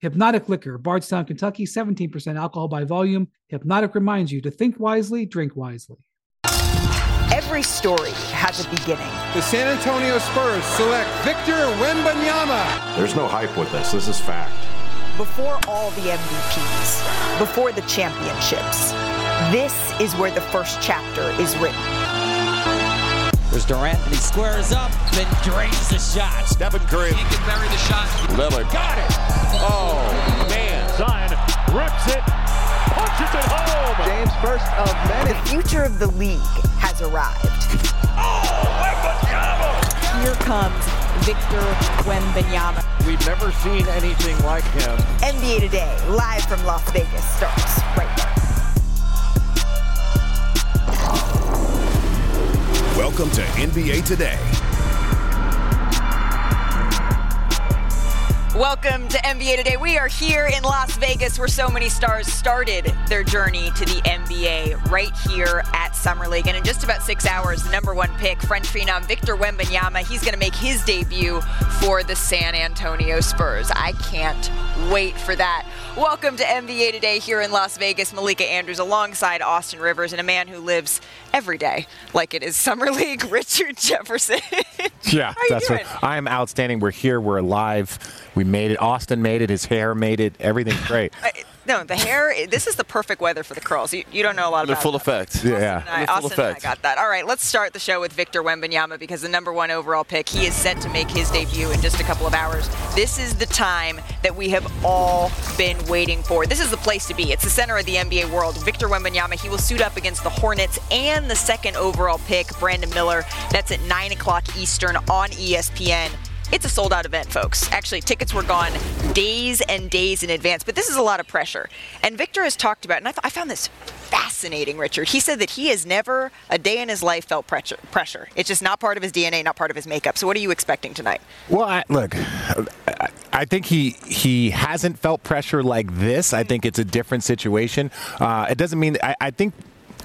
Hypnotic Liquor, Bardstown, Kentucky, 17% alcohol by volume. Hypnotic reminds you to think wisely, drink wisely. Every story has a beginning. The San Antonio Spurs select Victor Wembanyama. There's no hype with this. This is fact. Before all the MVPs, before the championships, this is where the first chapter is written. There's Durant, and he squares up, then drains the shot. Stephen Curry. He can bury the shot. Lillard. Got it. Oh, man. Zion rips it, punches it home. James first of many. The future of the league has arrived. Oh, Wembanyama! Here comes Victor Wembanyama. We've never seen anything like him. NBA Today, live from Las Vegas, starts right now. Welcome to NBA Today. Welcome to NBA Today. We are here in Las Vegas where so many stars started their journey to the NBA right here at Summer League. And in just about six hours, the number one pick, French phenom Victor Wembanyama, he's going to make his debut for the San Antonio Spurs. I can't wait for that. Welcome to NBA Today here in Las Vegas. Malika Andrews alongside Austin Rivers and a man who lives every day like it is Summer League, Richard Jefferson. yeah, that's doing? what I am outstanding. We're here, we're alive. We made it. Austin made it. His hair made it. Everything's great. I, no, the hair. This is the perfect weather for the curls. You, you don't know a lot They're about full that. effect. Yeah. And I, They're full Austin and I got that. All right, let's start the show with Victor Wembanyama because the number one overall pick, he is set to make his debut in just a couple of hours. This is the time that we have all been waiting for. This is the place to be. It's the center of the NBA world. Victor Wembanyama, he will suit up against the Hornets and the second overall pick, Brandon Miller. That's at 9 o'clock Eastern on ESPN. It's a sold out event, folks. Actually, tickets were gone days and days in advance, but this is a lot of pressure. And Victor has talked about, and I, th- I found this fascinating, Richard. He said that he has never a day in his life felt pressure. pressure. It's just not part of his DNA, not part of his makeup. So, what are you expecting tonight? Well, I, look, I, I think he he hasn't felt pressure like this. I think it's a different situation. Uh, it doesn't mean I, I think.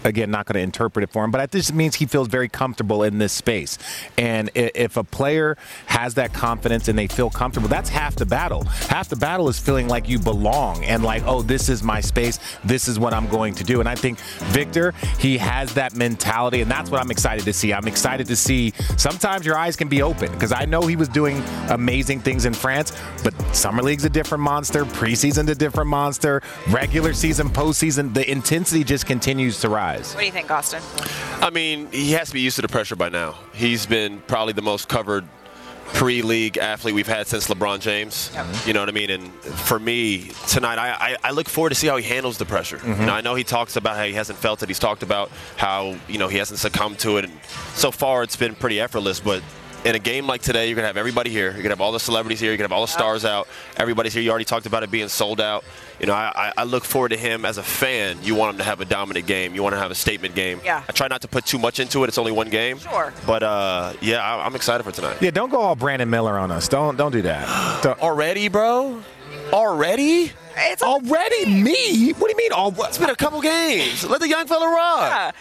Again, not going to interpret it for him, but it just means he feels very comfortable in this space. And if a player has that confidence and they feel comfortable, that's half the battle. Half the battle is feeling like you belong and like, oh, this is my space. This is what I'm going to do. And I think Victor, he has that mentality, and that's what I'm excited to see. I'm excited to see. Sometimes your eyes can be open because I know he was doing amazing things in France, but summer league's a different monster, preseason's a different monster, regular season, postseason, the intensity just continues to rise. What do you think, Austin? I mean, he has to be used to the pressure by now. He's been probably the most covered pre-league athlete we've had since LeBron James. You know what I mean? And for me, tonight, I, I, I look forward to see how he handles the pressure. Mm-hmm. You know, I know he talks about how he hasn't felt it. He's talked about how, you know, he hasn't succumbed to it. And so far, it's been pretty effortless. But in a game like today, you're going to have everybody here. You're going to have all the celebrities here. You're going to have all the stars out. Everybody's here. You already talked about it being sold out. You know, I, I- I look forward to him as a fan. You want him to have a dominant game. You want to have a statement game. Yeah. I try not to put too much into it. It's only one game. Sure. But uh, yeah, I, I'm excited for tonight. Yeah, don't go all Brandon Miller on us. Don't don't do that. Don't- Already, bro? Already? It's Already me? What do you mean? All It's been a couple games. Let the young fella rock. Yeah.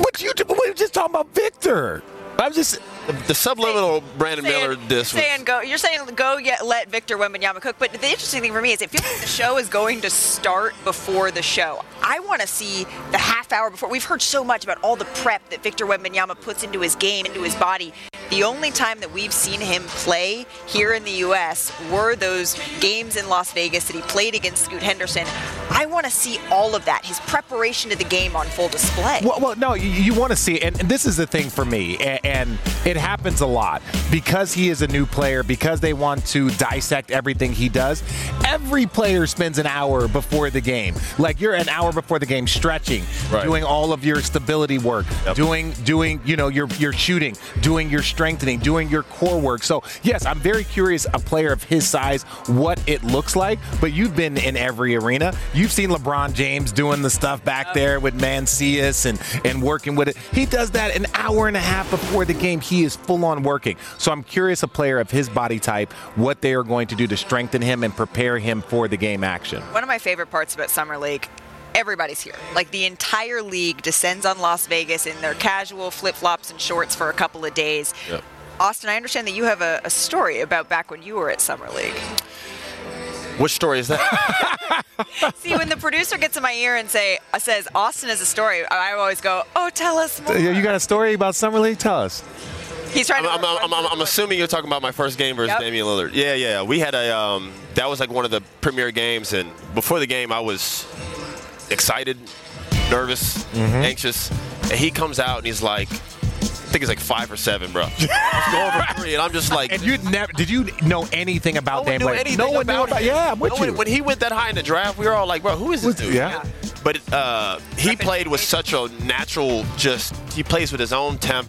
What you? We were just talking about Victor. I'm just. The subliminal Brandon Miller saying, diss was saying go. You're saying go yet let Victor Wembanyama cook. But the interesting thing for me is it feels like the show is going to start before the show. I want to see the half hour before. We've heard so much about all the prep that Victor Wembanyama puts into his game, into his body. The only time that we've seen him play here in the U.S. were those games in Las Vegas that he played against Scoot Henderson. I want to see all of that, his preparation to the game on full display. Well, well no, you, you want to see, and, and this is the thing for me, and, and it happens a lot because he is a new player, because they want to dissect everything he does. Every player spends an hour before the game, like you're an hour before the game, stretching, Right. doing all of your stability work, Yep. doing doing you know your your shooting, doing your strengthening, doing your core work. So, yes, I'm very curious, a player of his size, what it looks like. But you've been in every arena. You've seen LeBron James doing the stuff back there with Mancias and, and working with it. He does that an hour and a half before the game. He is full on working. So, I'm curious, a player of his body type, what they are going to do to strengthen him and prepare him for the game action. One of my favorite parts about Summer League everybody's here. Like the entire league descends on Las Vegas in their casual flip flops and shorts for a couple of days. Yep. Austin, I understand that you have a, a, story about back when you were at Summer League. Which story is that? See, when the producer gets in my ear and say uh, says Austin has a story, I always go, "Oh, tell us more." You got a story about Summer League? Tell us. He's trying I'm, I'm, I'm, I'm, assuming you're talking about my first game versus yep. Damian Lillard. Yeah, yeah. We had a um, that was like one of the premier games, and before the game, I was excited, nervous, mm-hmm. anxious. And he comes out and he's like, I think it's like five or seven, bro. Let's go over three, and I'm just like. And you never did you know anything about no Dame Lillard? No one knew about. Him. Yeah, I'm with no you. When, when he went that high in the draft, we were all like, bro, who is this dude? Yeah. But uh, he played with such a natural, just he plays with his own temp.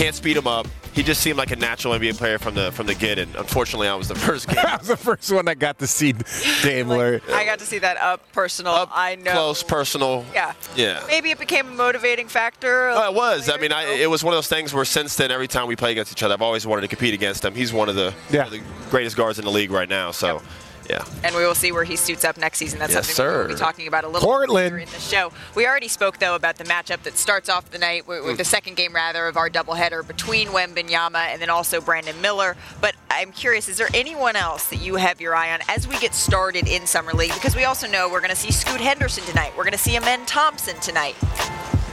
Can't speed him up he just seemed like a natural NBA player from the from the get, and unfortunately, I was the first. Game. I was the first one that got to see Dame Lillard. Like, I got to see that up personal. Up I know close personal. Yeah, yeah. Maybe it became a motivating factor. Oh, it was. I mean, I, it was one of those things where since then, every time we play against each other, I've always wanted to compete against him. He's one of the, yeah. one of the greatest guards in the league right now. So. Yep. Yeah. And we will see where he suits up next season. That's yes, something sir. we'll be talking about a little Portland. later in the show. We already spoke though about the matchup that starts off the night with, with the hmm. second game rather of our doubleheader between Wembanyama and then also Brandon Miller. But I'm curious, is there anyone else that you have your eye on as we get started in summer league? Because we also know we're going to see Scoot Henderson tonight. We're going to see Amen Thompson tonight.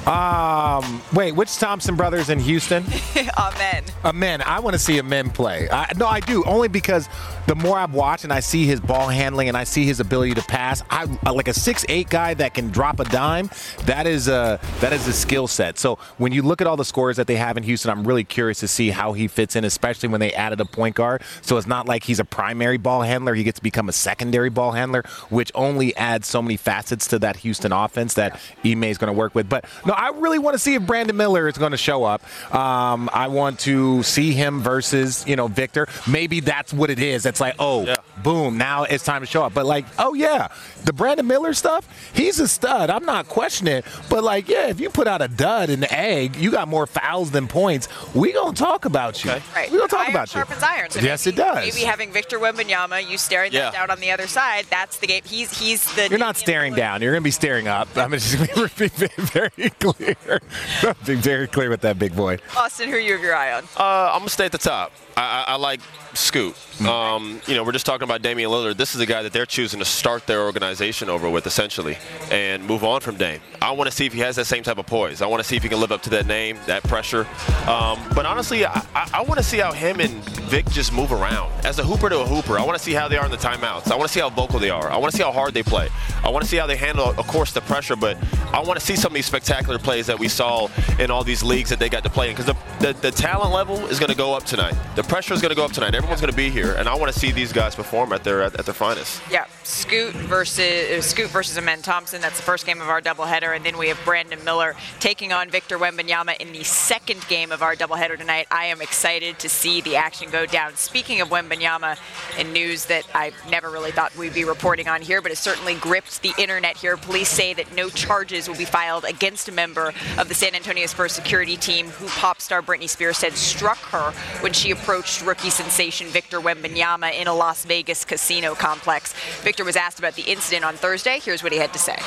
Um, wait, which Thompson brothers in Houston? Amen. Amen. I want to see a Amen play. I, no, I do. Only because the more I've watched and I see his ball handling and I see his ability to pass, I like a six eight guy that can drop a dime. That is a that is a skill set. So when you look at all the scores that they have in Houston, I'm really curious to see how he fits in, especially when they added a point guard. So it's not like he's a primary ball handler; he gets to become a secondary ball handler, which only adds so many facets to that Houston offense that Ime is going to work with. But no, I really want to see if Brandon Miller is going to show up. Um, I want to see him versus, you know, Victor. Maybe that's what it is. It's like, oh. Boom, now it's time to show up. But like, oh yeah, the Brandon Miller stuff, he's a stud. I'm not questioning it. But like, yeah, if you put out a dud in the egg, you got more fouls than points. We gonna talk about you. Okay. Right. We gonna talk iron about sharpens you. iron. So yes, maybe, it does. Maybe having Victor Wembanyama, you staring yeah. down on the other side. That's the game. He's he's the. You're not staring down. You're gonna be staring up. I'm just gonna be very clear. be very clear with that big boy. Austin, who you have your eye on? Uh, I'm gonna stay at the top. I, I, I like Scoot. Um, you know, we're just talking about Damian Lillard. This is a guy that they're choosing to start their organization over with, essentially, and move on from Dame. I want to see if he has that same type of poise. I want to see if he can live up to that name, that pressure. Um, but honestly, I, I, want to see how him and Vic just move around. As a hooper to a hooper, I want to see how they are in the timeouts. I want to see how vocal they are. I want to see how hard they play. I want to see how they handle, of course, the pressure, but I want to see some of these spectacular plays that we saw in all these leagues that they got to play in because the, the, the talent level is going to go up tonight. The pressure is going to go up tonight. Everyone's going to be here, and I want to see these guys perform at their at their finest. Yeah, Scoot versus uh, Scoot versus Amen Thompson. That's the first game of our doubleheader, and then we have Brandon Miller taking on Victor Wembanyama in the second game of our doubleheader tonight. I am excited to see the action go down. Speaking of Wembanyama, and news that I never really thought we'd be reporting on here, but it certainly gripped the internet here. Police say that no charges will be filed against a member of the San Antonio Spurs security team who pop star Britney Spears said struck her when she approached rookie sensation Victor Wembanyama in a Las Vegas casino complex. Victor was asked about the incident on Thursday. Here's what he had to say.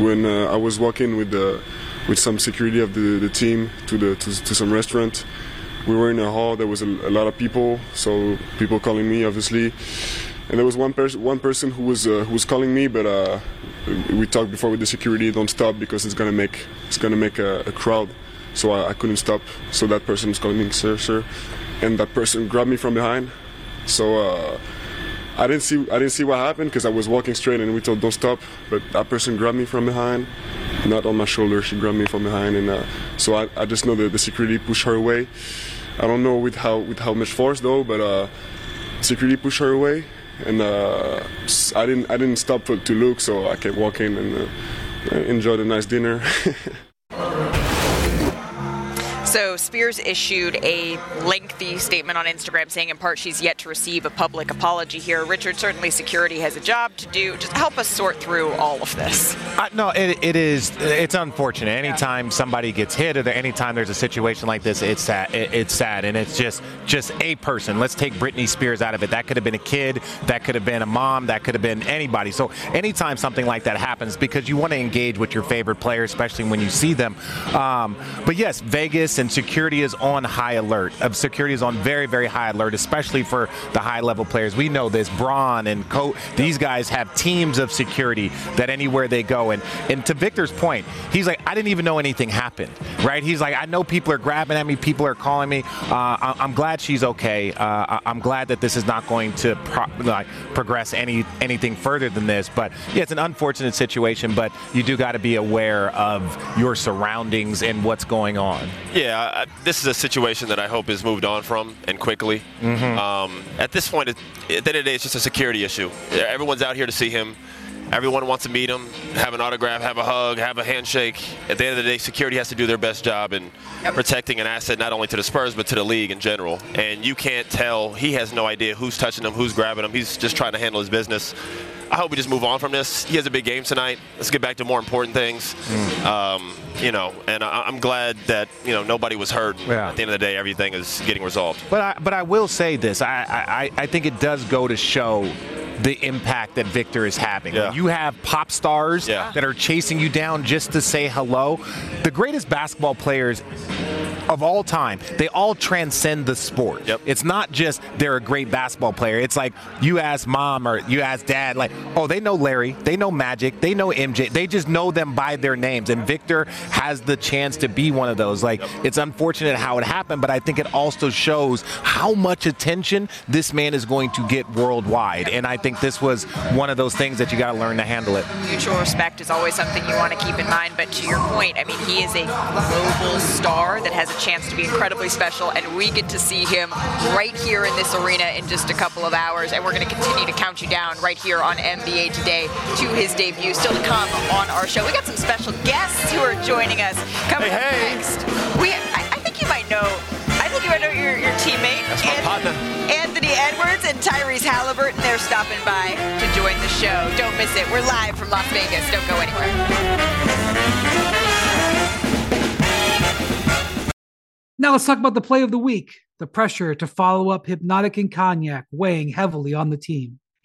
When uh, I was walking with the with some security of the, the team to the to, to some restaurant, we were in a hall. There was a, a, lot of people, so people calling me obviously. And there was one person one person who was uh, who was calling me, but uh, we talked before with the security. Don't stop because it's gonna make it's gonna make a, a crowd. So I, I, couldn't stop. So that person was calling me, sir, sir, and that person grabbed me from behind. So uh, I didn't see I didn't see what happened because I was walking straight and we told don't stop. But that person grabbed me from behind, not on my shoulder. She grabbed me from behind, and uh, so I, I just know that the security pushed her away. I don't know with how with how much force though, but uh, security pushed her away, and uh, I didn't I didn't stop to look, so I kept walking and uh, enjoyed a nice dinner. So Spears issued a lengthy statement on Instagram saying, in part, she's yet to receive a public apology here. Richard, certainly security has a job to do. Just help us sort through all of this. Uh, no, it, it is. It's unfortunate. Anytime somebody gets hit, or anytime there's a situation like this, it's sad. It, it's sad, and it's just just a person. Let's take Britney Spears out of it. That could have been a kid. That could have been a mom. That could have been anybody. So anytime something like that happens, because you want to engage with your favorite player, especially when you see them. Um, but yes, Vegas and security is on high alert. Uh, security is on very, very high alert, especially for the high level players. We know this. Braun and Co. These guys have teams of security that anywhere they go. And and to Victor's point, he's like, I didn't even know anything happened. Right? He's like, I know people are grabbing at me. People are calling me. Uh, I'm glad she's okay. Uh, I'm glad that this is not going to pro- like progress any anything further than this. But yeah, it's an unfortunate situation. But you do got to be aware of your surroundings and what's going on. Yeah, uh, this is a situation that I hope is moved on from and quickly. Mm-hmm. Um, at this point, it, at the end of the day, it's just a security issue. Everyone's out here to see him. Everyone wants to meet him, have an autograph, have a hug, have a handshake. At the end of the day, security has to do their best job in protecting an asset not only to the Spurs but to the league in general. And you can't tell. He has no idea who's touching him, who's grabbing him. He's just trying to handle his business. I hope we just move on from this. He has a big game tonight. Let's get back to more important things. Mm. Um, you know, and I, am glad that you know nobody was hurt. Yeah. At the end of the day, everything is getting resolved. But I, but I will say this. I, I, I think it does go to show the impact that Victor is having. Yeah. You have pop stars Yeah. that are chasing you down just to say hello. The greatest basketball players of all time, they all transcend the sport. Yep. It's not just they're a great basketball player. It's like you ask mom or you ask dad, like, oh, they know Larry, they know Magic, they know MJ. They just know them by their names. And Victor has the chance to be one of those. Like, it's unfortunate how it happened, but I think it also shows how much attention this man is going to get worldwide. And I think this was one of those things that you got to learn to handle it. Mutual respect is always something you want to keep in mind. But to your point, I mean, he is a global star that has a chance to be incredibly special, and we get to see him right here in this arena in just a couple of hours. And we're going to continue to count you down right here on NBA Today to his debut. Still to come on our show. We got some special guests who are joining us coming Hey, up hey. next. We, I, I think you might know. I think you might know your, your teammate. That's my partner. Anthony Edwards and Tyrese Haliburton. They're stopping by to join the show. Don't miss it. We're live from Las Vegas. Don't go anywhere. Now let's talk about the play of the week. The pressure to follow up Hypnotic and Cognac weighing heavily on the team.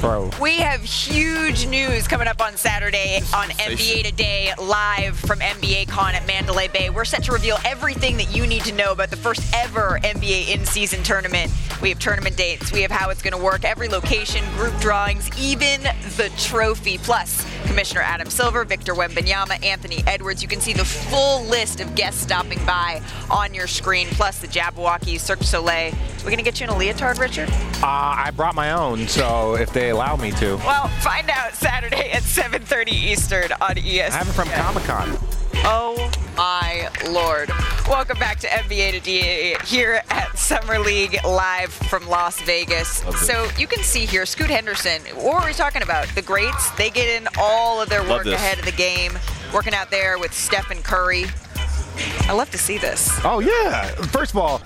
Bro. We have huge news coming up on Saturday on NBA Today, live from NBA Con at Mandalay Bay. We're set to reveal everything that you need to know about the first ever NBA in season tournament. We have tournament dates, we have how it's going to work, every location, group drawings, even the trophy. Plus, Commissioner Adam Silver, Victor Wembanyama, Anthony Edwards. You can see the full list of guests stopping by on your screen, plus the Jabberwocky, Cirque du Soleil. We're going to get you in a leotard, Richard? Uh, I brought my own, so if they allow me to. Well, find out Saturday at 7:30 Eastern on ESPN. I have it from Comic Con. Oh my lord. Welcome back to NBA Today here at Summer League live from Las Vegas. So you can see here Scoot Henderson. What were we talking about? The greats, they get in all of their work ahead of the game, working out there with Stephen Curry. I love to see this. Oh yeah. First of all,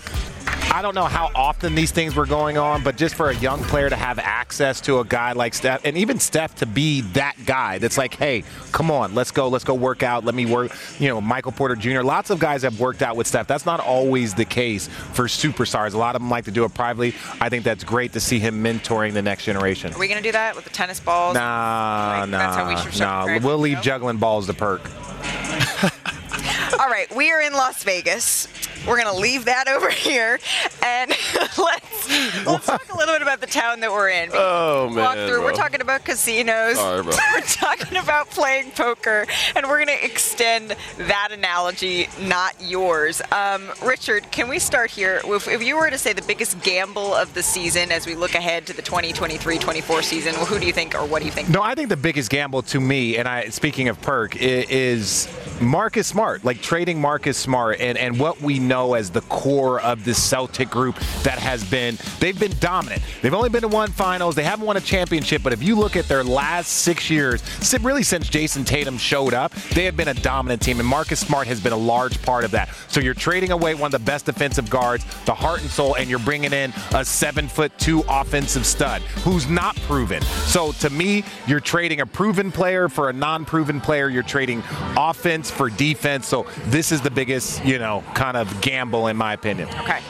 I don't know how often these things were going on, but just for a young player to have access to a guy like Steph, and even Steph to be that guy that's like, hey, come on, let's go, let's go work out, let me work. You know, Michael Porter Jr. Lots of guys have worked out with Steph. That's not always the case for superstars. A lot of them like to do it privately. I think that's great to see him mentoring the next generation. Are we going to do that with the tennis balls? Nah, Like, nah, that's how we should nah. We'll leave juggling balls to Perk. All right, we are in Las Vegas. We're gonna leave that over here, and let's let's talk a little bit about the town that we're in. Oh, Walk man, through. We're talking about casinos. Sorry, we're talking about playing poker, and we're gonna extend that analogy, not yours. Um, Richard, can we start here? If, if you were to say the biggest gamble of the season as we look ahead to the 2023-24 season, well, who do you think, or what do you think? No, I think the biggest gamble to me, and I speaking of Perk, i- is Marcus Smart, like trading Marcus Smart, and and what we know as the core of this Celtic group that has been they've been dominant. They've only been to one finals. They haven't won a championship, but if you look at their last six years, really since Jayson Tatum showed up, they have been a dominant team, and Marcus Smart has been a large part of that. So you're trading away one of the best defensive guards, the heart and soul, and you're bringing in a seven foot two offensive stud who's not proven. So to me, you're trading a proven player for a non-proven player. You're trading offense for defense. So this is the biggest, you know, kind of gamble in my opinion. Okay,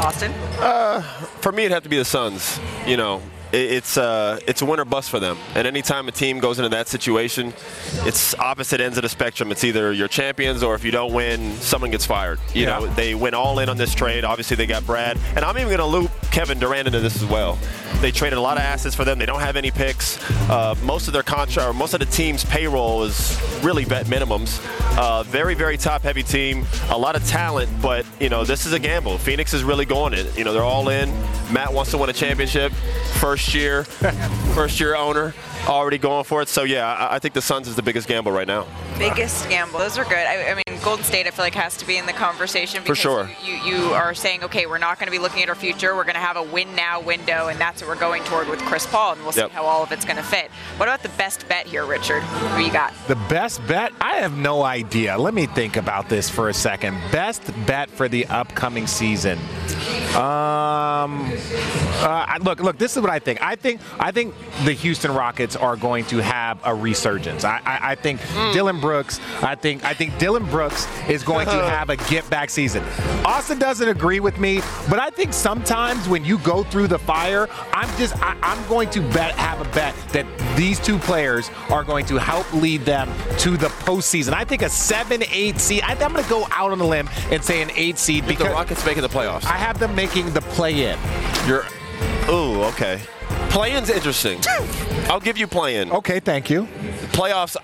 Austin. Uh, for me, it'd have to be the Suns. You know, it, it's uh, it's a win or bust for them. And anytime a team goes into that situation, it's opposite ends of the spectrum. It's either you're champions or if you don't win, someone gets fired. You Yeah. know, they went all in on this trade. Obviously, they got Brad, and I'm even going to loop Kevin Durant into this as well. They traded a lot of assets for them. They don't have any picks. Uh, most of their contract, or most of the team's payroll is really vet minimums. Uh, very, very top-heavy team. A lot of talent, but you know this is a gamble. Phoenix is really going it. You know they're all in. Mat wants to win a championship. First year, first year owner, already going for it. So yeah, I, I think the Suns is the biggest gamble right now. Biggest gamble. Those are good. I, I mean, Golden State, I feel like has to be in the conversation For sure. You, you are saying, okay, we're not going to be looking at our future. We're going to have a win now window, and that's what we're going toward with Chris Paul, and we'll Yep. see how all of it's going to fit. What about the best bet here, Richard? Who you got? The best bet? I have no idea. Let me think about this for a second. Best bet for the upcoming season. Um, uh, look, look. This is what I think. I think, I think the Houston Rockets are going to have a resurgence. I, I, I think Dillon Brooks. I think, I think Dillon Brooks is going to have a get back season. Austin doesn't agree with me, but I think sometimes when you go through the fire, I'm just, I, I'm going to bet, have a bet that these two players are going to help lead them to the postseason. I think a seven, eight seed. I, I'm going to go out on a limb and say an eight seed Because because the Rockets making the playoffs. I have them making the play-in. You're, ooh, okay. Play-in's interesting. I'll give you play-in. Okay, thank you. Playoffs,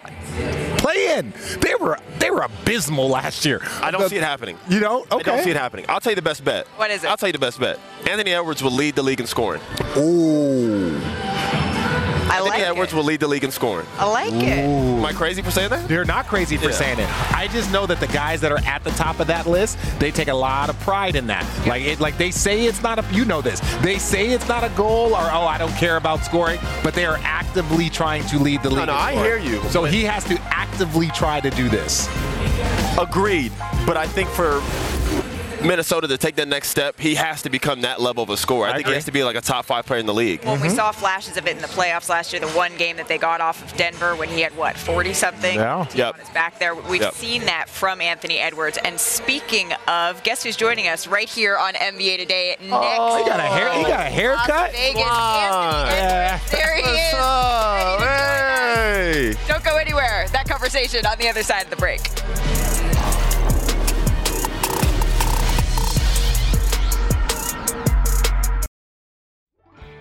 Play-in. They were they were abysmal last year. I don't The- see it happening. You know? I Okay. I don't see it happening. I'll tell you the best bet. What is it? I'll tell you the best bet. Anthony Edwards will lead the league in scoring. Ooh. I Anthony like Edwards it. will lead the league in scoring. I like it. Am I crazy for saying that? They're not crazy for Yeah. saying it. I just know that the guys that are at the top of that list, they take a lot of pride in that. Like it, like they say it's not a you know this. They say it's not a goal or oh I don't care about scoring, but they are actively trying to lead the league. no, in I hear you. So he has to actively try to do this. Agreed. But I think for Minnesota to take that next step, he has to become that level of a scorer. I, I think agree. he has to be like a top five player in the league. Well, we saw flashes of it in the playoffs last year. The one game that they got off of Denver when he had what 40 something Yeah. Yep. on back there. We've Yep. seen that from Anthony Edwards. And speaking of, guess who's joining us right here on NBA Today next? Oh, he got a hair. He got a haircut. Las Vegas. Come on. Anthony Edwards. There he is. Hey! Don't go anywhere. That conversation on the other side of the break.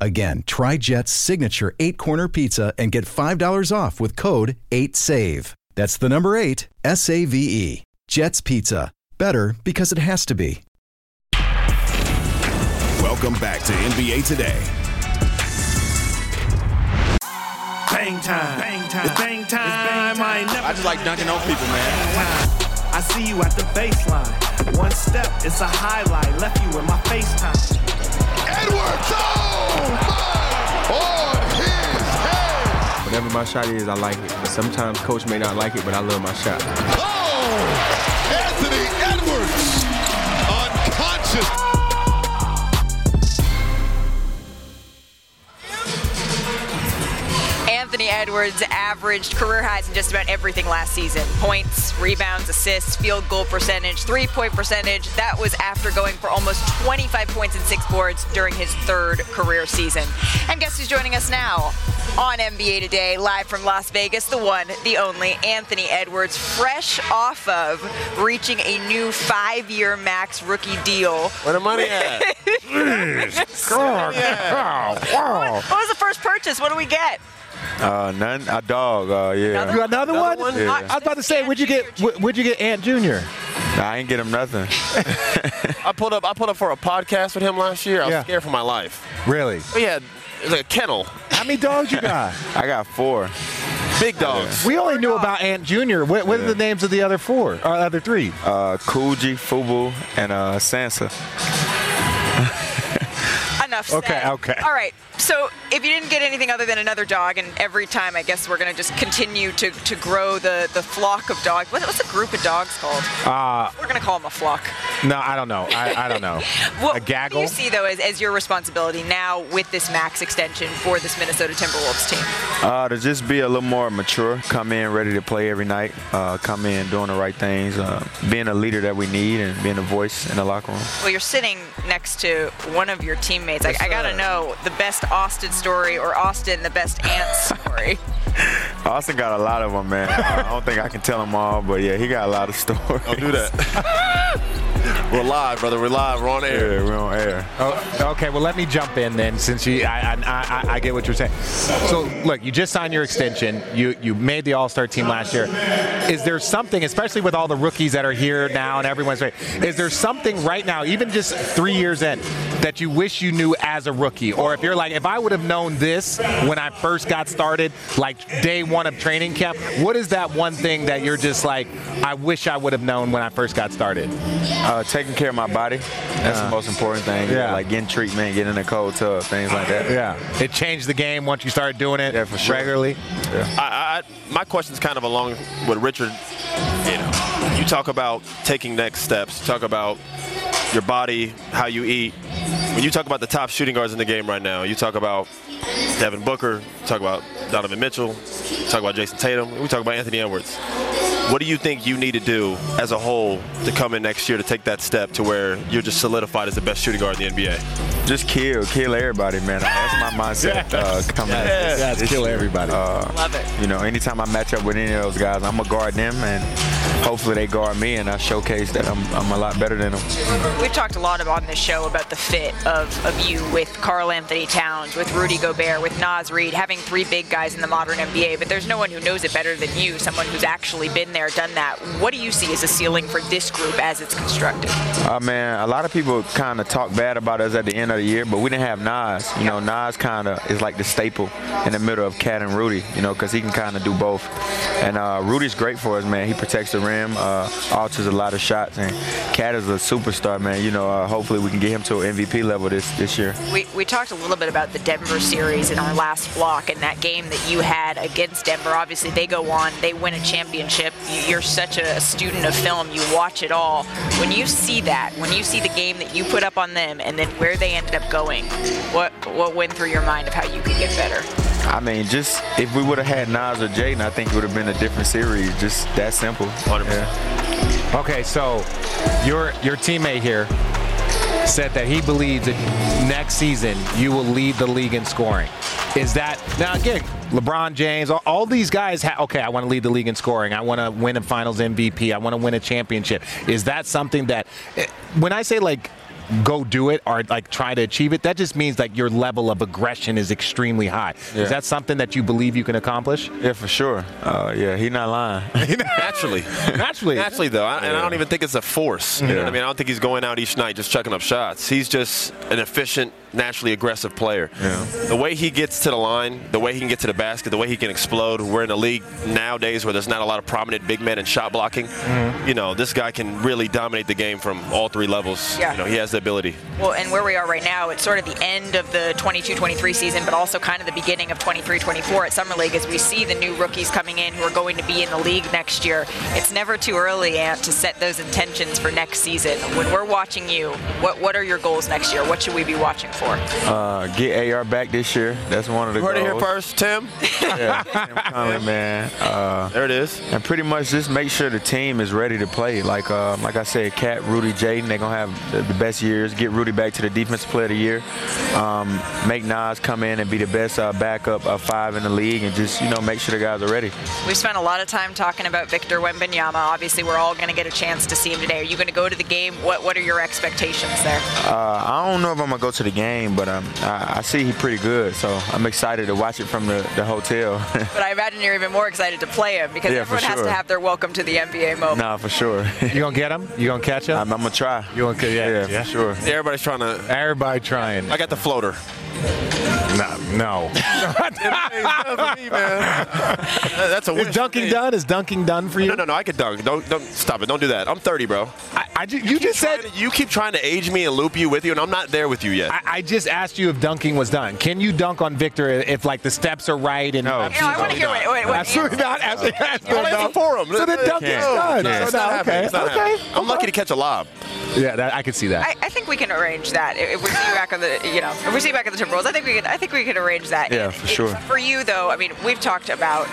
Again, try Jet's signature eight corner pizza and get $5 off with code 8SAVE. That's the number eight, S A V E. Jet's Pizza. Better because it has to be. Welcome back to NBA Today. Bang time. Bang time. It's bang time. It's bang time. I, never I just like dunking on people, man. I see you at the baseline. One step, it's a highlight. Left you in my FaceTime. Edwards, oh Whatever my shot is, I like it. Sometimes coach may not like it, but I love my shot. Oh! Anthony Edwards! Unconscious. Edwards averaged career highs in just about everything last season points, rebounds, assists, field goal percentage, three point percentage. That was after going for almost 25 points and six boards during his third career season. And guess who's joining us now on NBA Today, live from Las Vegas? The one, the only, Anthony Edwards, fresh off of reaching a new five year max rookie deal. Where the money at? God. What was the first purchase? What do we get? Uh, none. A dog. Uh, yeah. You got another, Another one? one? Yeah. I was about to say, would you get? would- Would you get Ant Jr.? Nah, I ain't get him nothing. I pulled up. I pulled up for a podcast with him last year. I was Yeah. scared for my life. Really? We had it was like a kennel, How many dogs you got? I got four. big dogs. we only knew about Ant Jr. What, what are the names of the other four or other three? Uh, Coogee, Fubu, and uh, Sansa. Enough said. Okay, okay. All right. So if you didn't get anything other than another dog, and every time I guess we're gonna just continue to, to grow the, the flock of dogs. What, what's a group of dogs called? Uh, We're gonna call them a flock. no, I don't know. I, I don't know. What, a what do gaggle? you see though as, as your responsibility now with this max extension for this Minnesota Timberwolves team? Uh, to just be a little more mature, come in ready to play every night, uh, come in doing the right things, uh, being a leader that we need, and being a voice in the locker room. Well, you're sitting next to one of your teammates. I, I gotta know the best Austin story or Austin the best Ant story. Austin got a lot of them, man. I don't think I can tell them all, but yeah, he got a lot of stories. Don't do that. We're live, brother. We're live. We're on air. Yeah, we're on air. Oh, okay, well, let me jump in then, since you, I, I, I, I get what you're saying. So, look, you just signed your extension. You you made the All Star team last year. Is there something, especially with all the rookies that are here now and everyone's right, is there something right now, even just three years in, that you wish you knew as a rookie? Or if you're like, if I would have known this when I first got started, like day one of training camp, what is that one thing that you're just like, I wish I would have known when I first got started? Uh, taking care of my body. That's Uh, the most important thing. yeah. Like getting treatment, getting in a cold tub, things like that. Yeah. It changed the game once you started doing it Yeah, for sure. regularly. I, I, my question's kind of along with Richard. You know, you talk about taking next steps. You talk about your body, how you eat. When you talk about the top shooting guards in the game right now, you talk about Devin Booker, you talk about Donovan Mitchell, you talk about Jayson Tatum, we talk about Anthony Edwards. What do you think you need to do as a whole to come in next year to take that step to where you're just solidified as the best shooting guard in the NBA? Just kill, kill everybody, man. That's my mindset uh, coming in. Yeah, this- this kill year. everybody. Uh, Love it. you know, anytime I match up with any of those guys, I'm gonna guard them, and hopefully they guard me, and I showcase that I'm, I'm a lot better than them. We've talked a lot about on this show about the fit of, of you with Karl-Anthony Towns, with Rudy Gobert, with Naz Reid, having three big guys in the modern NBA, but there's no one who knows it better than you, someone who's actually been there, done that. What do you see as a ceiling for this group as it's constructed? Uh, man, a lot of people kind of talk bad about us at the end the year, but we didn't have Naz. You know, Naz kind of is like the staple in the middle of KAT and Rudy, you know, because he can kind of do both. And uh, Rudy's great for us, man. He protects the rim, uh, alters a lot of shots, and KAT is a superstar, man. You know, uh, hopefully we can get him to an MVP level this, this year. We, we talked a little bit about the Denver series in our last block and that game that you had against Denver. Obviously, they go on, they win a championship. You- You're such a student of film, you watch it all. When you see that, when you see the game that you put up on them and then where they ended up going, what what went through your mind of how you could get better? I mean, just if we would have had Naz or Jaden, I think it would have been a different series. Just that simple. Yeah. Okay, so your your teammate here, said that he believes that next season you will lead the league in scoring. Is that now again? LeBron James, all, all these guys. Ha- okay, I want to lead the league in scoring. I want to win a Finals MVP. I want to win a championship. Is that something that, eh, when I say like go do it or like try to achieve it, that just means like your level of aggression is extremely high. Yeah. Is that something that you believe you can accomplish? Yeah, for sure. Uh, yeah, he's not lying. Naturally. Naturally. Naturally, though. I, And I don't even think it's a force. You know what I mean? I don't think he's going out each night just chucking up shots. He's just an efficient, naturally aggressive player. The way he gets to the line, the way he can get to the basket, the way he can explode. We're in a league nowadays where there's not a lot of prominent big men in shot blocking. Mm-hmm. You know, this guy can really dominate the game from all three levels. Yeah. You know, he has the ability. Well, and where we are right now, it's sort of the end of the 22-23 season, but also kind of the beginning of 23-24 at Summer League as we see the new rookies coming in who are going to be in the league next year. It's never too early, Ant, to set those intentions for next season. When we're watching you, what what are your goals next year? What should we be watching for? Uh, get AR back this year. That's one of the You heard it here goals. first, Tim. yeah, Tim Connelly, man. Uh, there it is. And pretty much just make sure the team is ready to play. Like uh, like I said, KAT, Rudy, Jaden, they're gonna have the, the best years. Get Rudy back to the defensive player of the year. Um, make Naz come in and be the best uh, backup uh, five in the league, and just you know make sure the guys are ready. We've spent a lot of time talking about Victor Wembanyama. Obviously, we're all going to get a chance to see him today. Are you going to go to the game? What What are your expectations there? Uh, I don't know if I'm gonna go to the game, but um, I, I see he's pretty good, so I'm excited to watch it from the, the hotel. But I imagine you're even more excited to play him because Yeah, for everyone has to have their welcome to the NBA moment. nah, for sure. You gonna get him? You gonna catch him? I'm, I'm gonna try. You gonna yeah, yeah, for sure. Everybody's trying to. Everybody trying. I got the floater. No, no. That's a Is dunking done? Is dunking done for you? No, no, no. I could dunk. Don't, don't stop it. Don't do that. I'm 30, bro. I, I ju- you just said you keep trying to age me and loop you with you, and I'm not there with you yet. I, I just asked you if dunking was done. Can you dunk on Victor if like the steps are right and? No, You know, I want to hear what. Wait, wait, Absolutely not. Absolutely not. I'll answer for him. So the dunk is done. It's So not no, happening. okay. It's not okay. happening. I'm lucky to catch a lob. Yeah, that, I could see that. I, I think we can arrange that. If we see you back on the, you know, if we see you back at the Timberwolves, I think we can. I think we could arrange that. Yeah, And for it- sure. For you though, I mean, we've talked about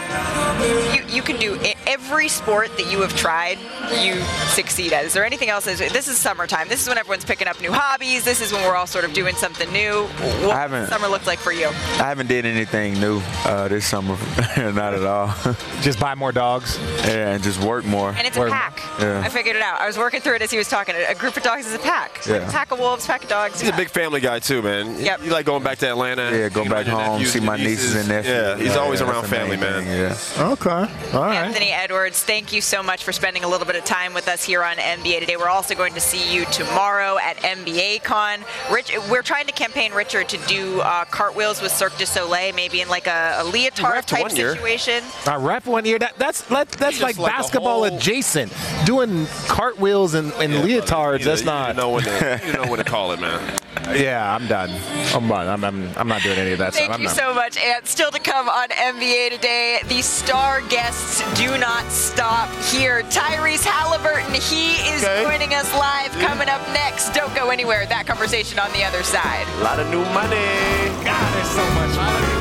you. You can do every sport that you have tried. You succeed at. Is there anything else? This is summertime. This is when everyone's picking up new hobbies. This is when we're all sort of doing something new. What I haven't- summer looked like for you? I haven't did anything new uh, this summer, not at all. just buy more dogs. Yeah, and just work more. And it's a pack. Yeah. I figured it out. I was working through it as he was talking. A group of dogs is a pack. Yeah. Pack of wolves, pack of dogs. He's a big family guy too, man. Yep. You like going back to Atlanta? Yeah, go back home, nephews, see my nieces and nephews. Yeah, he's always Yeah, around family, man. thing, yeah. Okay. All right. Anthony Edwards, thank you so much for spending a little bit of time with us here on NBA Today. We're also going to see you tomorrow at NBA Con. Rich, we're trying to campaign Richard to do uh, cartwheels with Cirque du Soleil, maybe in like a, a leotard type situation. I rep one year. That, that's that, that's like, like basketball whole- adjacent. Doing cartwheels and, and leotards. that's you not. know when to, you know what to call it, man. Yeah, I'm done. I'm done. I'm, I'm, I'm not doing any of that Thank stuff. I'm you done. so much. And still to come on NBA Today, the star guests do not stop here. Tyrese Haliburton, he is Okay. joining us live coming up next. Don't go anywhere. That conversation on the other side. A lot of new money. God, there's so much money.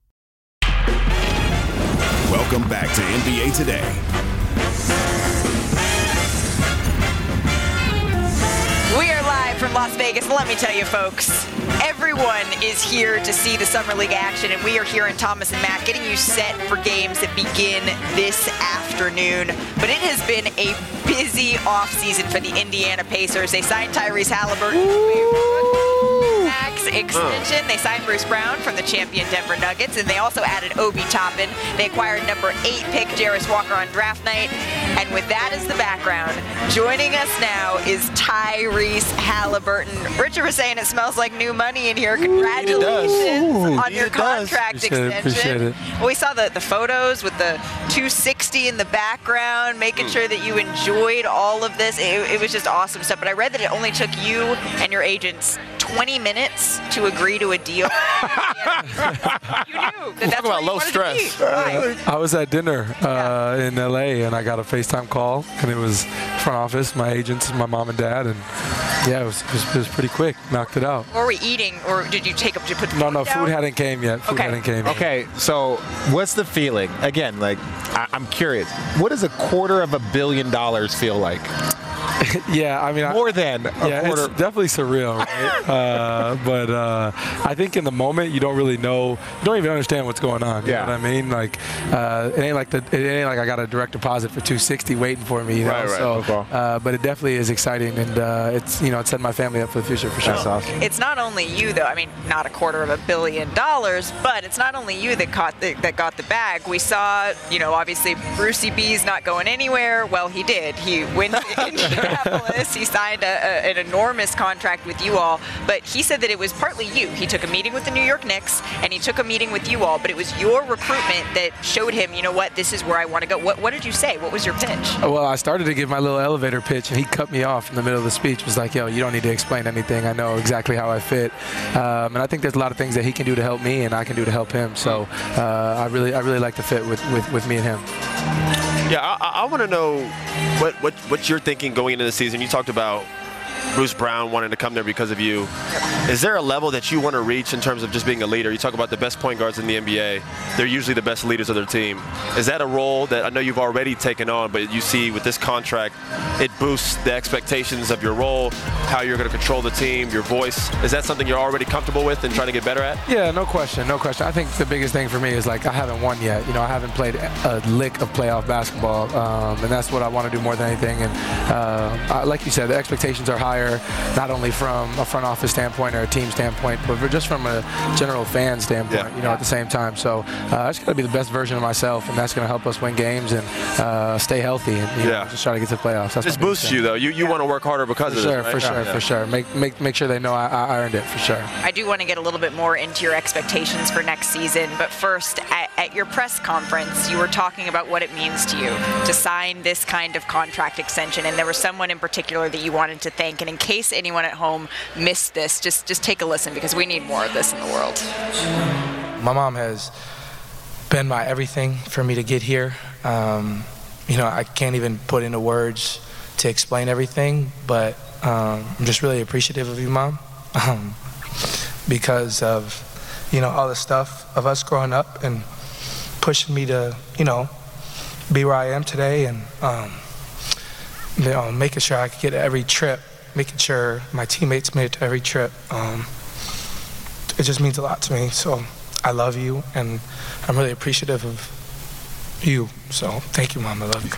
Welcome back to NBA Today. We are live from Las Vegas. Let me tell you, folks, everyone is here to see the Summer League action, and we are here in Thomas and Mack getting you set for games that begin this afternoon. But it has been a busy offseason for the Indiana Pacers. They signed Tyrese Haliburton max extension. They signed Bruce Brown from the champion Denver Nuggets, and they also added Obi Toppin. They acquired number eight pick Jarace Walker on draft night. And with that as the background, joining us now is Tyrese Haliburton. Richard was saying it smells like new money in here. Congratulations on your contract extension. It. Well, we saw the, the photos with the 260 in the background, making hmm. sure that you enjoyed all of this. It, it was just awesome stuff. But I read that it only took you and your agents 20 minutes to agree to a deal. you knew that that's Talk about low stress. To I was at dinner uh, in LA and I got a FaceTime call and it was front office, my agents, my mom and dad, and yeah, it was, it was, it was pretty quick. Knocked it out. Or were we eating, or did you take up? Did you put the No, food no, down? food hadn't came yet. Food Okay. hadn't came. yet. Okay, so what's the feeling? Again, like I- I'm curious. What does a quarter of a billion dollars feel like? yeah, I mean, more I, than a yeah, quarter. it's definitely surreal, right? uh, but uh, I think in the moment you don't really know, you don't even understand what's going on. You Yeah. know what I mean? Like, uh, it ain't like the, it ain't like I got a direct deposit for 260 waiting for me. You know? Right, right. So, Okay. uh, but it definitely is exciting, and uh, it's you know, it's setting my family up for the future for sure. That's awesome. It's not only you, though. I mean, not a quarter of a billion dollars, but it's not only you that caught the, that got the bag. We saw, you know, obviously Brucey B's not going anywhere. Well, he did. He went to Indianapolis. He signed a, a, an enormous contract with you all. But he said that it was partly you. He took a meeting with the New York Knicks, and he took a meeting with you all. But it was your recruitment that showed him, you know what, this is where I want to go. What, what did you say? What was your pitch? Well, I started to give my little elevator pitch, and he cut me off in the middle of the speech. Was like, "Yo, you don't need to explain anything. I know exactly how I fit." Um, and I think there's a lot of things that he can do to help me, and I can do to help him. So uh, I really, I really like the fit with, with, with me and him. Yeah, I, I- want to know what, what what you're thinking going into the season. You talked about Bruce Brown wanting to come there because of you. Is there a level that you want to reach in terms of just being a leader? You talk about the best point guards in the NBA. They're usually the best leaders of their team. Is that a role that I know you've already taken on, but you see with this contract, it boosts the expectations of your role, how you're going to control the team, your voice? Is that something you're already comfortable with and trying to get better at? Yeah, no question, no question. I think the biggest thing for me is like I haven't won yet. You know, I haven't played a lick of playoff basketball, um, and that's what I want to do more than anything. And uh, I- like you said, the expectations are higher, not only from a front office standpoint or a team standpoint, but just from a general fan standpoint. Yeah. You know, at the same time. So uh, I just got to be the best version of myself, and that's going to help us win games and uh, stay healthy and you know, just try to get to the playoffs. That's This boosts you though. You you want to work harder because For of sure, this, right? for sure, Yeah. for sure. Make make make sure they know I, I earned it for sure. I do want to get a little bit more into your expectations for next season, but first, at, at your press conference, you were talking about what it means to you to sign this kind of contract extension, and there was someone in particular that you wanted to thank. And in case anyone at home missed this, just just take a listen because we need more of this in the world. My mom has been my everything for me to get here. Um, you know, I can't even put into words to explain everything, but um, I'm just really appreciative of you, mom, um, because of you know all the stuff of us growing up and pushing me to you know be where I am today, and um, you know making sure I could get every trip, making sure my teammates made it to every trip. Um, it just means a lot to me. So I love you, and I'm really appreciative of you. So thank you, Mom. I love you.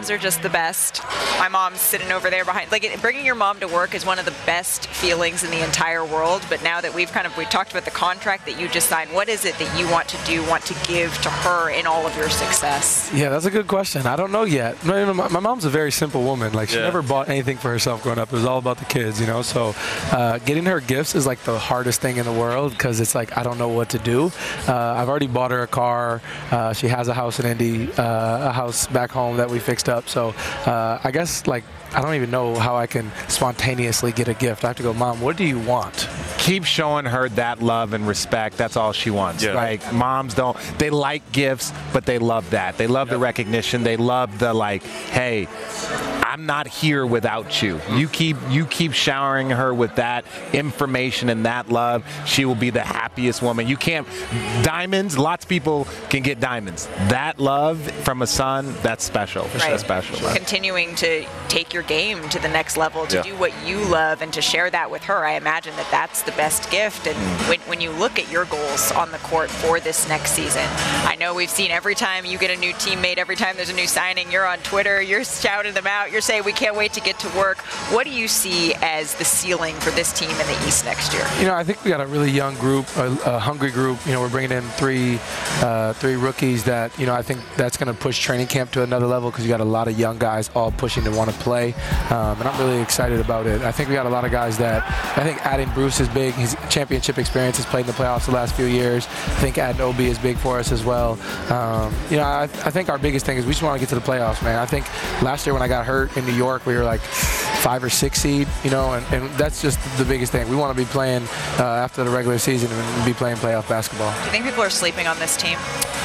Moms are just the best. My mom's sitting over there behind. Like it- bringing your mom to work is one of the best feelings in the entire world. But now that we've kind of we talked about the contract that you just signed, what is it that you want to do, want to give to her in all of your success? Yeah, that's a good question. I don't know yet. No, you know, my, my mom's a very simple woman. Like she Yeah. never bought anything for herself growing up. It was all about the kids, you know. So uh, getting her gifts is like the hardest thing in the world because it's like I don't know what to do. Uh, I've already bought her a car. Uh, she has a house in Indy, uh, a house back home that we fixed up. So uh, I guess like I don't even know how I can spontaneously get a gift. I have to go, Mom. What do you want? Keep showing her that love and respect. That's all she wants. Yeah. Like moms don't. They like gifts, but they love that. They love the recognition. They love the like, hey. I'm not here without you. You keep you keep showering her with that information and that love. She will be the happiest woman. You can't diamonds. Lots of people can get diamonds. That love from a son, that's special. Right. That's special. Continuing to take your game to the next level, to Yeah. do what you love, and to share that with her. I imagine that that's the best gift. And Mm. when, when you look at your goals on the court for this next season, I know we've seen every time you get a new teammate, every time there's a new signing, you're on Twitter, you're shouting them out, you're saying, we can't wait to get to work. What do you see as the ceiling for this team in the East next year? You know, I think we got a really young group, a, a hungry group. You know, we're bringing in three, uh, three rookies that you know I think that's going to push training camp to another level because you got a lot of young guys all pushing to want to play, um, and I'm really excited about it. I think we got a lot of guys that I think adding Bruce is big. His championship experience has played in the playoffs the last few years. I think adding Obi is big for us as well. Um, you know, I, I think our biggest thing is we just want to get to the playoffs, man. I think last year when I got hurt in New York, we were like five or six seed, you know, and, and that's just the biggest thing. We want to be playing uh, after the regular season and be playing playoff basketball. Do you think people are sleeping on this team?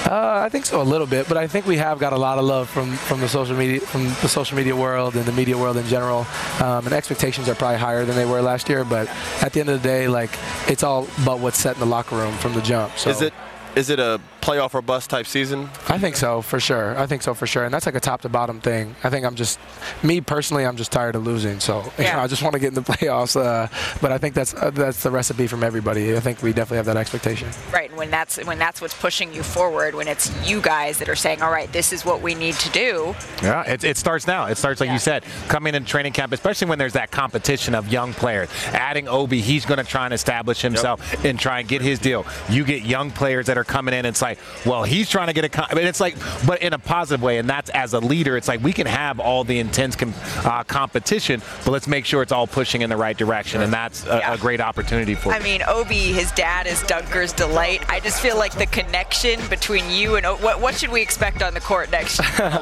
Uh, I think so a little bit, but I think we have got a lot of love from, from the social media from the social media world and the media world in general. Um, and expectations are probably higher than they were last year, but at the end of the day, like it's all about what's set in the locker room from the jump. So Is it is it a playoff or bust type season? I think so for sure. I think so for sure, and that's like a top to bottom thing. I think I'm just me personally. I'm just tired of losing, so you know, I just want to get in the playoffs. Uh, but I think that's uh, that's the recipe from everybody. I think we definitely have that expectation. Right, and when that's when that's what's pushing you forward, when it's you guys that are saying, "All right, this is what we need to do." Yeah, it, it starts now. It starts like you said, coming in training camp, especially when there's that competition of young players. Adding Obi, he's going to try and establish himself and try and get his deal. You get young players that are coming in. It's like, well, he's trying to get a. con- I mean, it's like, but in a positive way, and that's as a leader. It's like we can have all the intense com- uh, competition, but let's make sure it's all pushing in the right direction, and that's a, a great opportunity for. I mean, Obi, his dad is Dunker's delight. I just feel like the connection between you and o- what what should we expect on the court next year?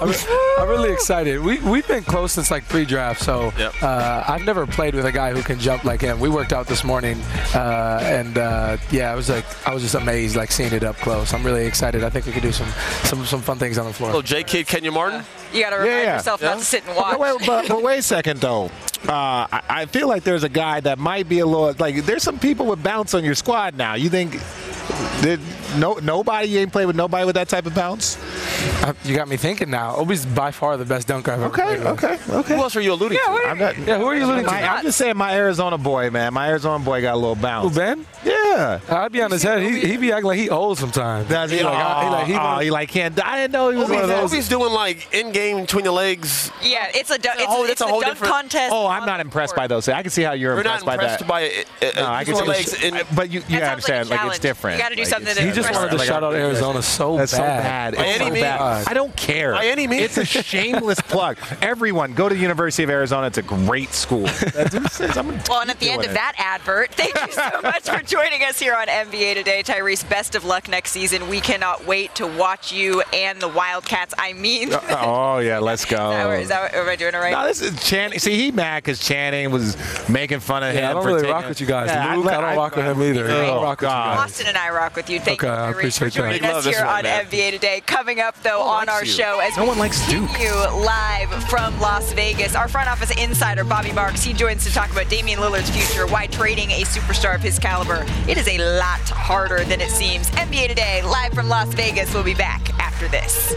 I'm, I'm really excited. We we've been close since like pre-draft, so uh, I've never played with a guy who can jump like him. We worked out this morning, uh, and uh, yeah, I was like I was just amazed, like seeing it up close. I'm really excited. I think we could do some some some fun things on the floor. Oh, J Kidd, Kenyon Martin. You got to remind yourself not to sit and watch. But wait, but, but wait a second, though. Uh, I, I feel like there's a guy that might be a little like. There's some people with bounce on your squad now. You think did no nobody you ain't played with nobody with that type of bounce? Uh, you got me thinking now. Obi's by far the best dunker I've ever Okay, okay, okay. Who else are you alluding to? I'm not, Yeah, who are you alluding to? I'm just saying my Arizona boy, man. My Arizona boy got a little Who, bounce. Ben? Yeah. I'd be on his head. He, he be acting like he old sometimes. Does he? He like, I- he uh, like, he oh, he like can't. I didn't know he was Obi's, one of those. Obi's doing like in game between the legs. Yeah, it's a dun- it's, whole- it's it's a the whole dunk different- contest. Oh, I'm not impressed court. by those. I can see how you're We're not impressed by impressed that. by it. No, I can see. legs in, but you, you That sounds like understand, like, it's different. You gotta do Like, something He just wanted to shout out Arizona so bad. so bad. By any means. I don't care. By any means. It's a shameless plug. Everyone, go to the University of Arizona. It's a great school. That's what it is. I'm gonna Well, and at the end of that advert, thank you so much for joining us here on NBA Today. Tyrese, best of luck next season. We cannot wait to watch you and the Wildcats. I mean, uh, Oh yeah, let's go. is that, is that, am I doing it right? No, this is Channing. See, he mad because Channing was making fun of him. Yeah, I don't for really taking- rock with you guys. Yeah, Luke, I, don't I- rock with him either. I Oh, don't rock with you God. guys. Austin and I rock with you. Thank Okay, you, Tyrese, for appreciate that. joining Big love us here one, on man. NBA Today. Coming up, though, one on our you. show as No we one likes Duke. continue live from Las Vegas, our front office insider, Bobby Marks, he joins to talk about Damian Lillard's future, why trading a superstar of his caliber, it is a lot harder than it seems. NBA Today, live from Las Vegas. We'll be back after this.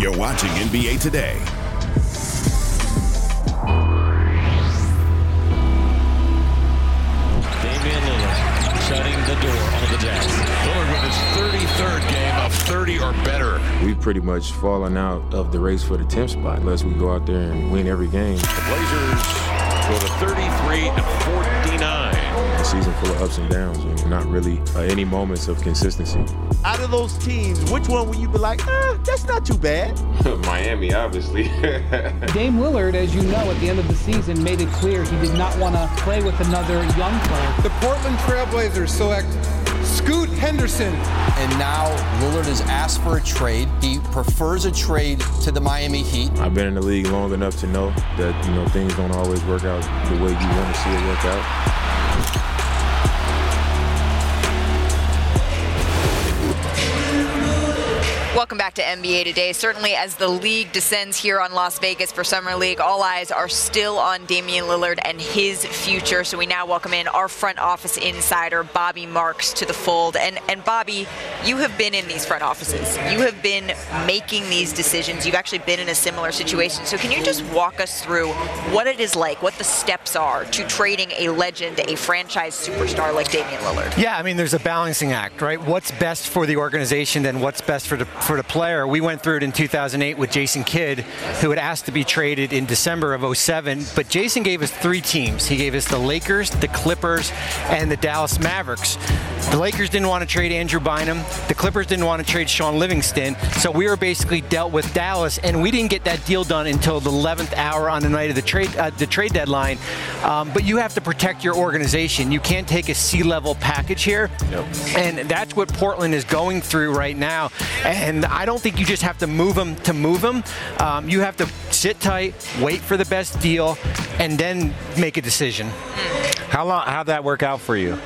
You're watching NBA Today. Damian Lillard shutting the door on the Jazz. Lillard with his 33rd game of 30 or better. We've pretty much fallen out of the race for the 10th spot unless we go out there and win every game. The Blazers go to 33 and 49. A season full of ups and downs and not really uh, any moments of consistency. Out of those teams, which one would you be like, ah, that's not too bad? Miami, obviously. Dame Lillard, as you know, at the end of the season made it clear he did not want to play with another young player. The Portland Trailblazers select Scoot Henderson. And now Lillard has asked for a trade. He prefers a trade to the Miami Heat. I've been in the league long enough to know that you know things don't always work out the way you want to see it work out. Welcome back to NBA Today. Certainly, as the league descends here on Las Vegas for Summer League, all eyes are still on Damian Lillard and his future. So we now welcome in our front office insider, Bobby Marks, to the fold. And and Bobby, you have been in these front offices. You have been making these decisions. You've actually been in a similar situation. So can you just walk us through what it is like, what the steps are to trading a legend, a franchise superstar like Damian Lillard? Yeah, I mean, there's a balancing act, right? What's best for the organization and what's best for the for the player. We went through it in 2008 with Jason Kidd, who had asked to be traded in December of 07. But Jason gave us three teams. He gave us the Lakers, the Clippers, and the Dallas Mavericks. The Lakers didn't want to trade Andrew Bynum. The Clippers didn't want to trade Shaun Livingston. So we were basically dealt with Dallas, and we didn't get that deal done until the 11th hour on the night of the trade uh, the trade deadline. Um, but you have to protect your organization. You can't take a C-level package here, yep. and that's what Portland is going through right now. And I don't think you just have to move them to move them. Um, you have to sit tight, wait for the best deal, and then make a decision. How long? How'd that work out for you?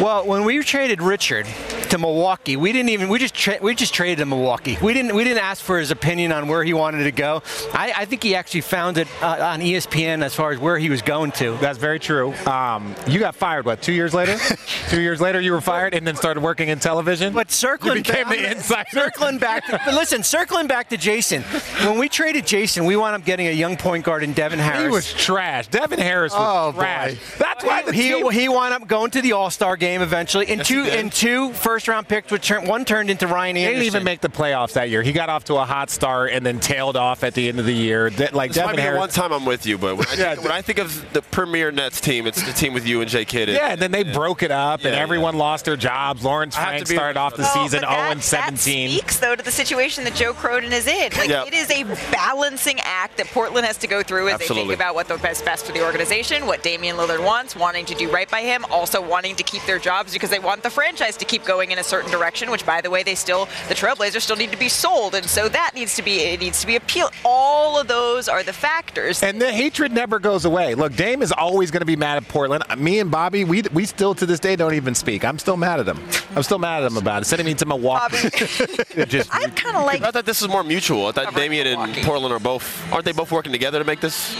Well, when we traded Richard to Milwaukee, we didn't even we just tra- we just traded to Milwaukee. We didn't we didn't ask for his opinion on where he wanted to go. I, I think he actually found it uh, on ESPN as far as where he was going to. That's very true. Um, you got fired what? Two years later? two years later, you were fired and then started working in television. But circling you became back, the insider. Circling back. To, listen, circling back to Jason. When we traded Jason, we wound up getting a young point guard in Devin Harris. He was trash. Devin Harris was oh, trash. Boy. That's why the he team- he wound up going to the All Star game eventually. in Yes, two and two first round picks, which turned, one turned into Ryan He Anderson. didn't even make the playoffs that year. He got off to a hot start and then tailed off at the end of the year. De- like This Devin might be the one time I'm with you, but when I, Yeah. think, when I think of the premier Nets team, it's the team with you and Jay Kidd. Yeah, and then they broke it up, and Yeah, everyone lost their jobs. Lawrence I have to Frank be started off the Well, season but 0 that- oh and 17. That speaks though to the situation that Joe Cronin is in. Like Yeah. it is a balancing act that Portland has to go through as they think about what the best best for the organization, what Damian Lillard wants, wanting to do right by him, also wanting to keep their jobs because they want the franchise to keep going in a certain direction. Which, by the way, they still the Trailblazers still need to be sold, and so that needs to be it needs to be appealed. All of those are the factors. And the hatred never goes away. Look, Dame is always going to be mad at Portland. Uh, me and Bobby, we, we still to this day don't even speak. I'm still mad at him. I'm still mad at him about it. Sending me to Milwaukee. Just, I'm kind of like I thought this was more mutual. I thought Damian and Portland are both aren't they both working together to make this?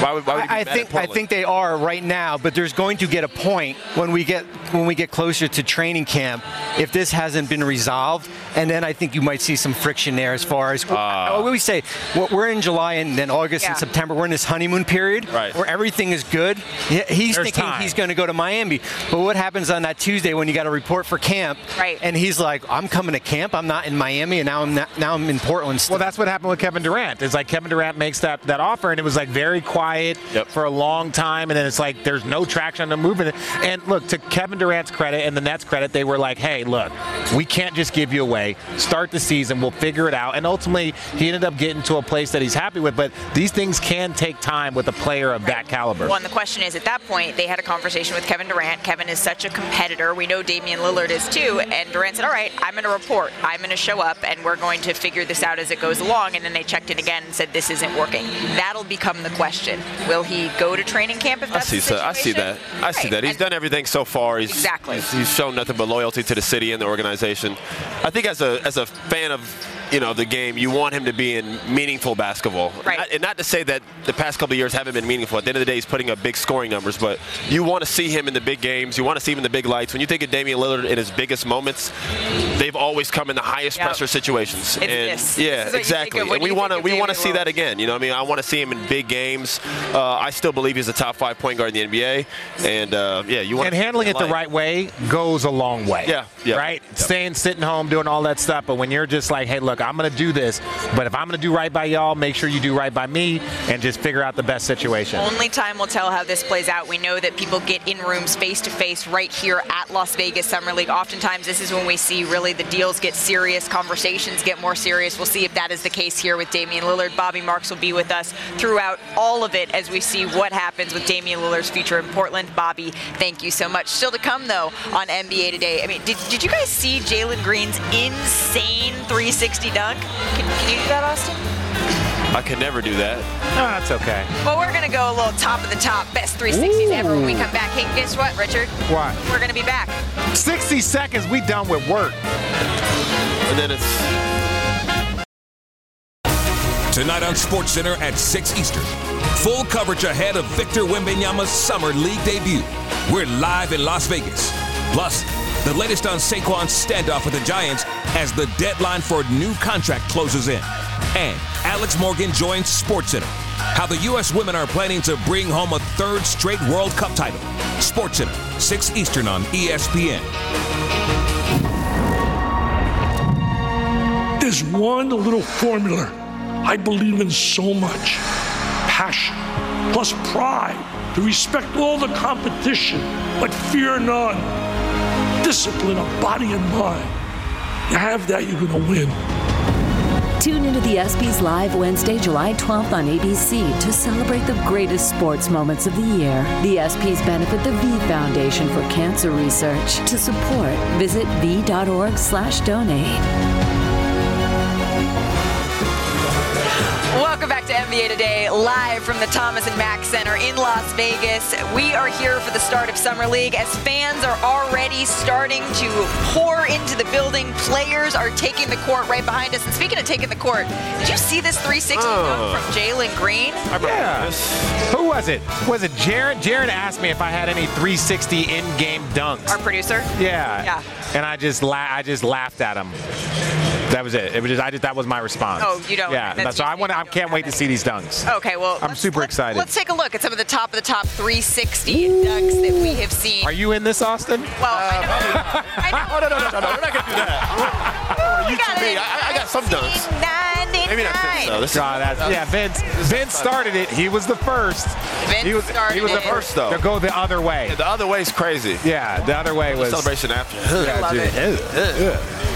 Why would, why would he be I mad at think I think they are right now, but there's going to get a point when we get when we get closer to training camp if this hasn't been resolved, and then I think you might see some friction there as far as Ah. what we say. we're- We're in July and then August Yeah. and September. We're in this honeymoon period Right. where everything is good. He's There's thinking time. he's going to go to Miami, but what happens on that Tuesday when you got to report for camp? Right. And he's like, "I'm coming to camp. I'm not in Miami, and now I'm not, now I'm in Portland." Still. well, that's what happened with Kevin Durant. It's like Kevin Durant makes that, that offer, and it was like very quiet Yep. for a long time, and then it's like there's no traction on the movement. And look, to Kevin Durant's credit and the Nets' credit, they were like, hey, look, we can't just give you away. Start the season. We'll figure it out. And ultimately, he ended up getting to a place that he's happy with. But these things can take time with a player of that caliber. Well, and the question is, at that point, they had a conversation with Kevin Durant. Kevin is such a competitor. We know Damian Lillard is too. And Durant said, all right, I'm going to report. I'm going to show up, and we're going to figure this out as it goes along. And then they checked in again and said, this isn't working. That'll become the question. Will he go to training camp if I see, the so, I see that. I see that. He's And- done everything so far. He's, Exactly. He's, he's shown nothing but loyalty to the city and the organization. I think as a as a fan of you know the game, you want him to be in meaningful basketball. Right. Not- and not to say that the past couple of years haven't been meaningful. At the end of the day, he's putting up big scoring numbers, but you want to see him in the big games. You want to see him in the big lights. When you think of Damian Lillard in his biggest moments, they've always come in the highest Yep. pressure situations. It's and this. yeah, This is what you think exactly. And we want to we want to Damian see that again. You know, what I mean, I want to see him in big games. Uh, I still believe he's a top five point guard in the NBA, and uh, yeah, you want and handling it the right way goes a long way. Yeah, yeah. Right? Staying, sitting home, doing all that stuff. But when you're just like, hey, look, I'm going to do this, but if I'm going to do right by y'all, make sure you do right by me and just figure out the best situation. Only time will tell how this plays out. We know that people get in rooms face to face right here at Las Vegas Summer League. Oftentimes, this is when we see really the deals get serious, conversations get more serious. We'll see if that is the case here with Damian Lillard. Bobby Marks will be with us throughout all of it as we see what happens with Damian Lillard's future in Portland. Bobby, thank you so much. Still to come, though, on NBA Today. I mean, did, did you guys see Jalen Green's insane 360 dunk? Can, can you do that, Austin? I could never do that. No, that's okay. Well, we're going to go a little top of the top, best 360s ever when we come back. Hey, guess what, Richard? What? We're going to be back. 60 seconds, we done with work. And then it's Tonight on SportsCenter at 6 Eastern. Full coverage ahead of Victor Wembanyama's Summer League debut. We're live in Las Vegas. Plus, the latest on Saquon's standoff with the Giants as the deadline for a new contract closes in. And Alex Morgan joins SportsCenter. How the U.S. women are planning to bring home a third straight World Cup title. SportsCenter, 6 Eastern on ESPN. There's one little formula I believe in so much passion, plus pride, to respect all the competition, but fear none. Discipline of body and mind. Have that, you're going to win. Tune into the ESPYs Live Wednesday, July 12th on ABC to celebrate the greatest sports moments of the year. The ESPYs benefit the V Foundation for Cancer Research. To support, visit v.org Welcome back to NBA Today, live from the Thomas and Mack Center in Las Vegas. We are here for the start of Summer League as fans are already starting to pour into the building. Players are taking the court right behind us. And speaking of taking the court, did you see this 360 Oh. dunk from Jalen Green? Yeah. Who was it? Was it Jared? Jared asked me if I had any 360 in-game dunks. Our producer? Yeah. Yeah. And I just la- I just laughed at him. That was it. It was just I just that was my response. Oh, you don't- Yeah. that's so I want I can't wait to see these dunks. Okay, well, I'm super excited. let's take a look at some of the top of the top 360 dunks that we have seen. Are you in this, Austin? Well, I know. Uh, I know. Oh, no, no, no, no, no, we're not gonna do that. Oh, we got me. I, I got some dunks. 99. Maybe not this though. This God, that's, yeah, Vince. Vince started it. He was the first. Vince he was, started he was the it. first though. to go the other way. the other way's crazy. Yeah, the other way was Celebration after. Yeah, love dude. it. Ugh, ugh.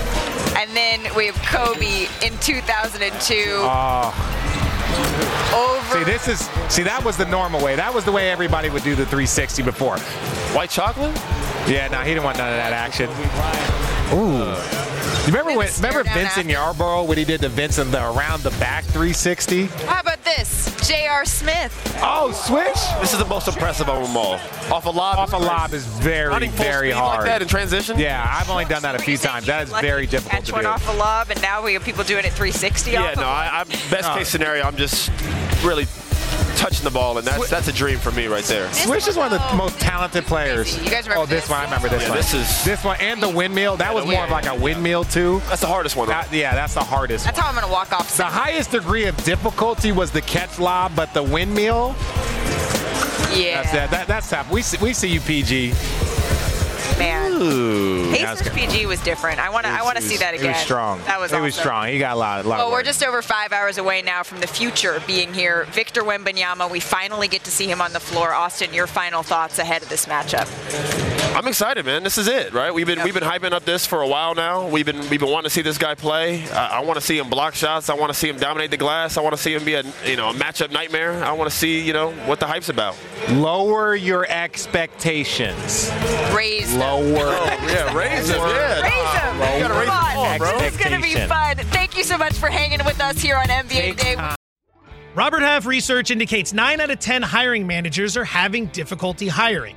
And then we have Kobe in 2002. Oh, ah. over. see, this is see that was the normal way. That was the way everybody would do the 360 before. White chocolate? Yeah, no, he didn't want none of that action. Ooh. You remember when? Remember Vincent Yarbrough when he did the Vincent the around the back 360? How about this? J.R. Smith. Oh, switch! This is the most impressive of them all. Off a lob. Off a lob is very, Running full very speed hard. like that in transition. Yeah, I've only done that a few times. That is Lucky very to difficult catch to one do. off a lob, and now we have people doing it 360 Yeah, off no, I, I'm best case scenario. I'm just really touching the ball, and that's that's a dream for me right there. Swish is one of the most talented players. You guys remember oh, this, this? one. I remember this Yeah, one. this is- this one and the windmill. That was more of like a windmill too. That's the hardest one. though. That, yeah, that's the hardest. That's one. how I'm going to walk off. The highest degree of difficulty was the catch lob, but the windmill. Yeah. That's that, that, that's tough. We see, we see you, PG. Man. Ooh, Pacers PG was different. I want to. I want to see that again. He was strong. That was. He was strong. He got a lot. A lot Well, we're just over five hours away now from the future being here. Victor Wembanyama, we finally get to see him on the floor. Austin, your final thoughts ahead of this matchup? I'm excited, man. This is it, right? We've been we've been hyping up this for a while now. We've been we've been wanting to see this guy play. I, I want to see him block shots. I want to see him dominate the glass. I want to see him be a you know a matchup nightmare. I want to see you know what the hype's about. Lower your expectations. Raise them. Lower. Oh, yeah, raise them. Yeah, Raise them. You gotta raise Come the on. bro. This is going to be fun. Thank you so much for hanging with us here on NBA Today. Robert Half research indicates 9 out of 10 hiring managers are having difficulty hiring.